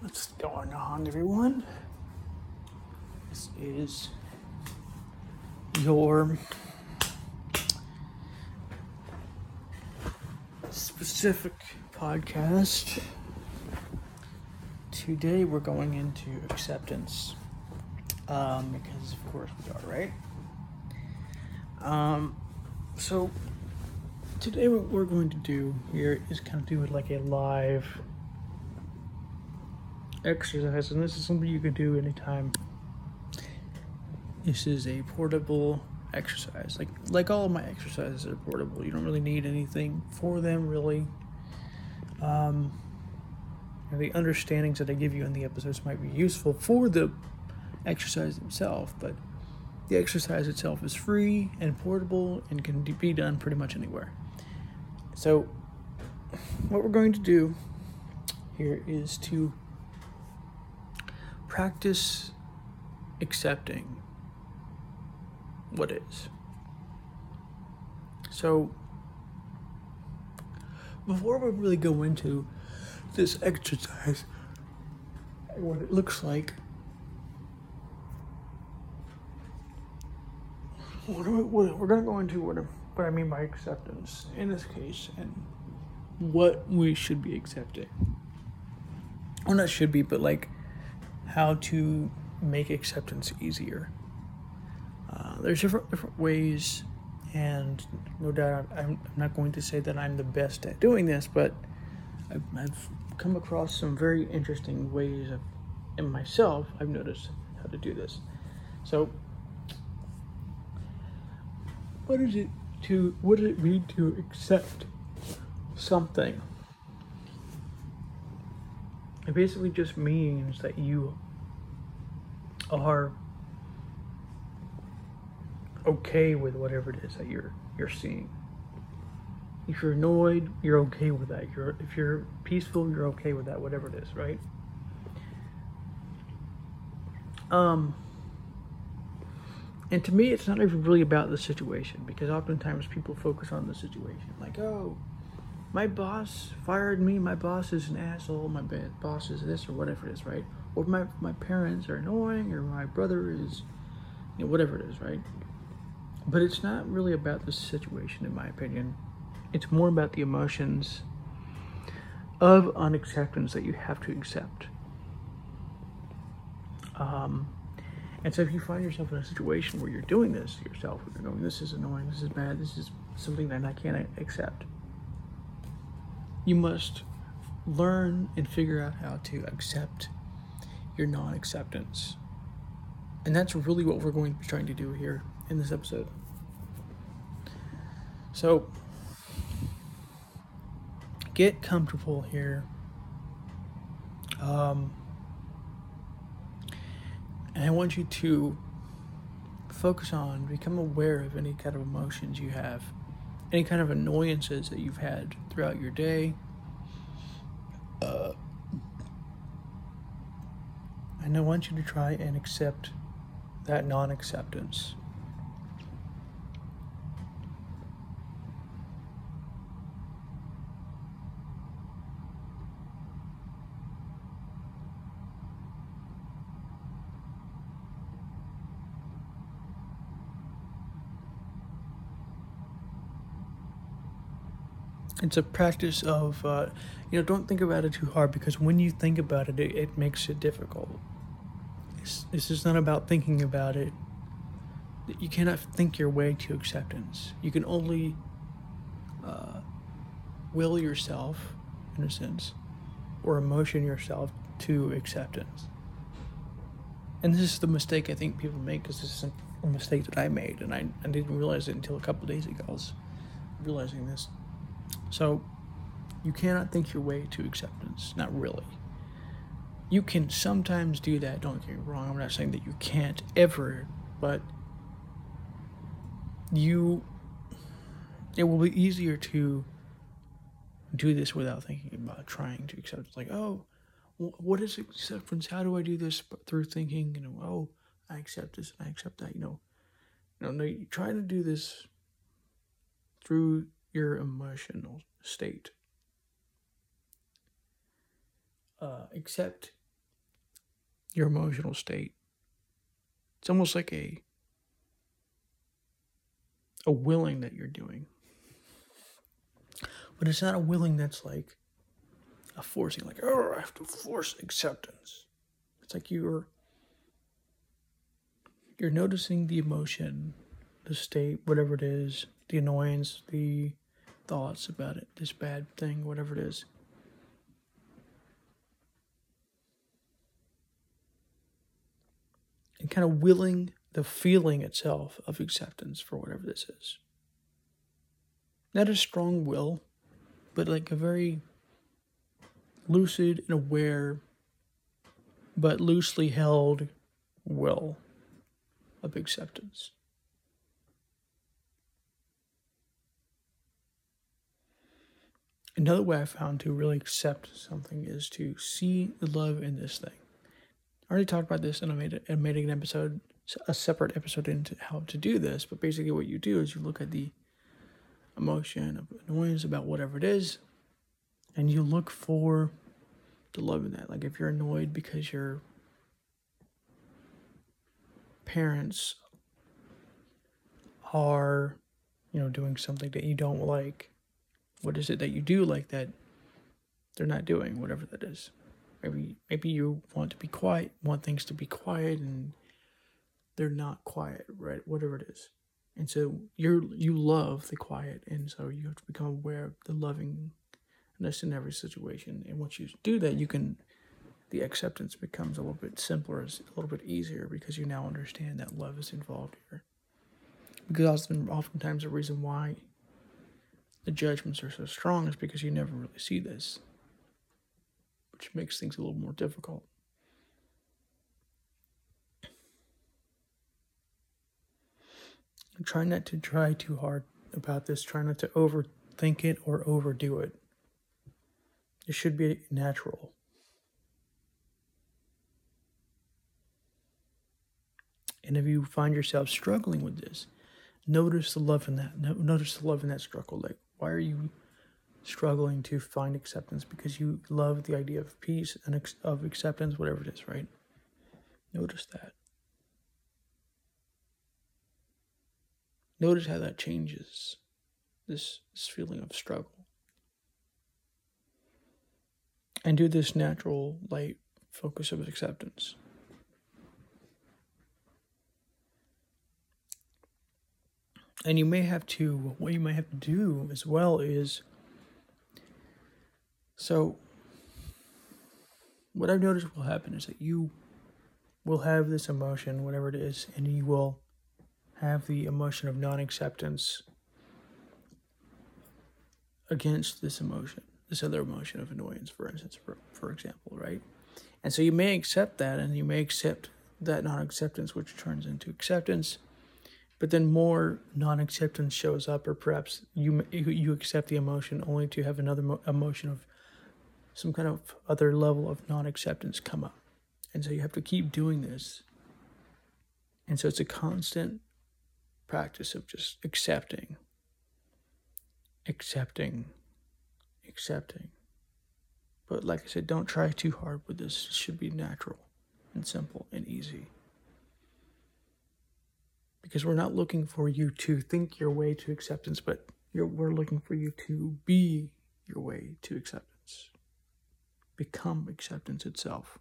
What's going on, everyone? This is your Specifist podcast. Today we're going into acceptance. Um, because of course we are, right? Um, so today what we're going to do here is kind of do it like a live exercise, and this is something you can do anytime. This is a portable exercise. Like like all of my exercises are portable. You don't really need anything for them really. Um, the understandings that I give you in the episodes might be useful for the exercise itself, but the exercise itself is free and portable and can be done pretty much anywhere. So, what we're going to do here is to practice accepting what is. So, before we really go into this exercise and what it looks like, what, we, we're going to go into what, what I mean by acceptance in this case and what we should be accepting. Or not should be, but like how to make acceptance easier. Uh, there's different different ways, and no doubt I'm, I'm, not going to say that I'm the best at doing this, but I've, I've come across some very interesting ways of, in myself. I've noticed how to do this. So, what is it to? What does it mean to accept something? It basically just means that you are okay with whatever it is that you're you're seeing. If you're annoyed, you're okay with that. You're if you're peaceful, you're okay with that, whatever it is, right? Um and to me it's not even really about the situation because oftentimes people focus on the situation like oh my boss fired me. My boss is an asshole. My boss is this or whatever it is right? Or my, my parents are annoying or my brother is you know, whatever it is right? But it's not really about the situation in my opinion. It's more about the emotions of unacceptance that you have to accept. Um, and so if you find yourself in a situation where you're doing this to yourself where you're going this is annoying. This is bad. This is something that i can't accept you must learn and figure out how to accept your non acceptance. And that's really what we're going to be trying to do here in this episode. So, get comfortable here. Um, and I want you to focus on, become aware of any kind of emotions you have, any kind of annoyances that you've had throughout your day. Uh, and I want you to try and accept that non acceptance. It's a practice of uh, you know don't think about it too hard because when you think about it it, it makes it difficult this, is not about thinking about it. You cannot think your way to acceptance. You can only uh, will yourself, in a sense, or emotion yourself to acceptance. And this is the mistake I think people make because this is a mistake that I made, and I, I didn't realize it until a couple days ago. I was realizing this. So, you cannot think your way to acceptance. Not really you can sometimes do that. Don't get me wrong. I'm not saying that you can't ever, but you it will be easier to do this without thinking about trying to accept. It's like, oh, what is acceptance? How do I do this through thinking? You know, oh, I accept this, and I accept that. You know, you know, no, you try to do this through your emotional state uh, accept your emotional state. It's almost like a a willing that you're doing. But it's not a willing that's like a forcing, like, oh, I have to force acceptance. It's like you're you're noticing the emotion, the state, whatever it is, the annoyance, the thoughts about it, this bad thing, whatever it is. And kind of willing the feeling itself of acceptance for whatever this is. Not a strong will, but like a very lucid and aware, but loosely held will of acceptance. Another way I found to really accept something is to see the love in this thing. I already talked about this and I made I made an episode a separate episode into how to do this, but basically what you do is you look at the emotion of annoyance about whatever it is, and you look for the love in that. Like if you're annoyed because your parents are, you know, doing something that you don't like, what is it that you do like that they're not doing, whatever that is. Maybe maybe you want to be quiet, want things to be quiet and they're not quiet, right? Whatever it is. And so you're you love the quiet, and so you have to become aware of the lovingness in every situation. And once you do that, you can the acceptance becomes a little bit simpler, a little bit easier because you now understand that love is involved here. Because often, oftentimes the reason why the judgments are so strong is because you never really see this, which makes things a little more difficult. try not to try too hard about this. Try not to overthink it or overdo it. It should be natural. And if you find yourself struggling with this, notice the love in that. Notice the love in that struggle. Like, why are you struggling to find acceptance? Because you love the idea of peace and of acceptance, whatever it is, right? Notice that. Notice how that changes this, this feeling of struggle. And do this natural, light focus of acceptance. And you may have to, what you might have to do as well is so, what I've noticed will happen is that you will have this emotion, whatever it is, and you will have the emotion of non acceptance against this emotion, this other emotion of annoyance, for instance, for, for example, right? And so you may accept that and you may accept that non acceptance, which turns into acceptance. But then more non acceptance shows up, or perhaps you you accept the emotion only to have another emotion of some kind of other level of non acceptance come up. And so you have to keep doing this. And so it's a constant practice of just accepting, accepting, accepting. But like I said, don't try too hard with this. It should be natural and simple and easy. Because we're not looking for you to think your way to acceptance, but we're looking for you to be your way to acceptance. Become acceptance itself.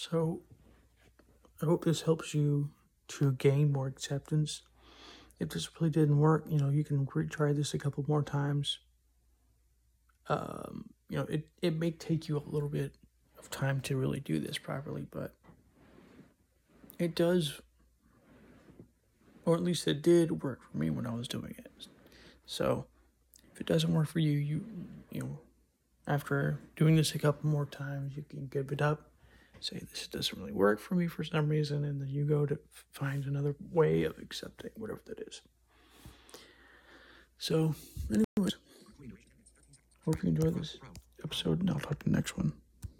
So, I hope this helps you to gain more acceptance. If this really didn't work, you know, you can retry this a couple more times. Um, you know, it, it may take you a little bit of time to really do this properly, but it does, or at least it did work for me when I was doing it. So, if it doesn't work for you, you, you know, after doing this a couple more times, you can give it up, say this doesn't really work for me for some reason, and then you go to find another way of accepting whatever that is. So, anyways, hope you enjoyed this episode, and I'll talk to the next one.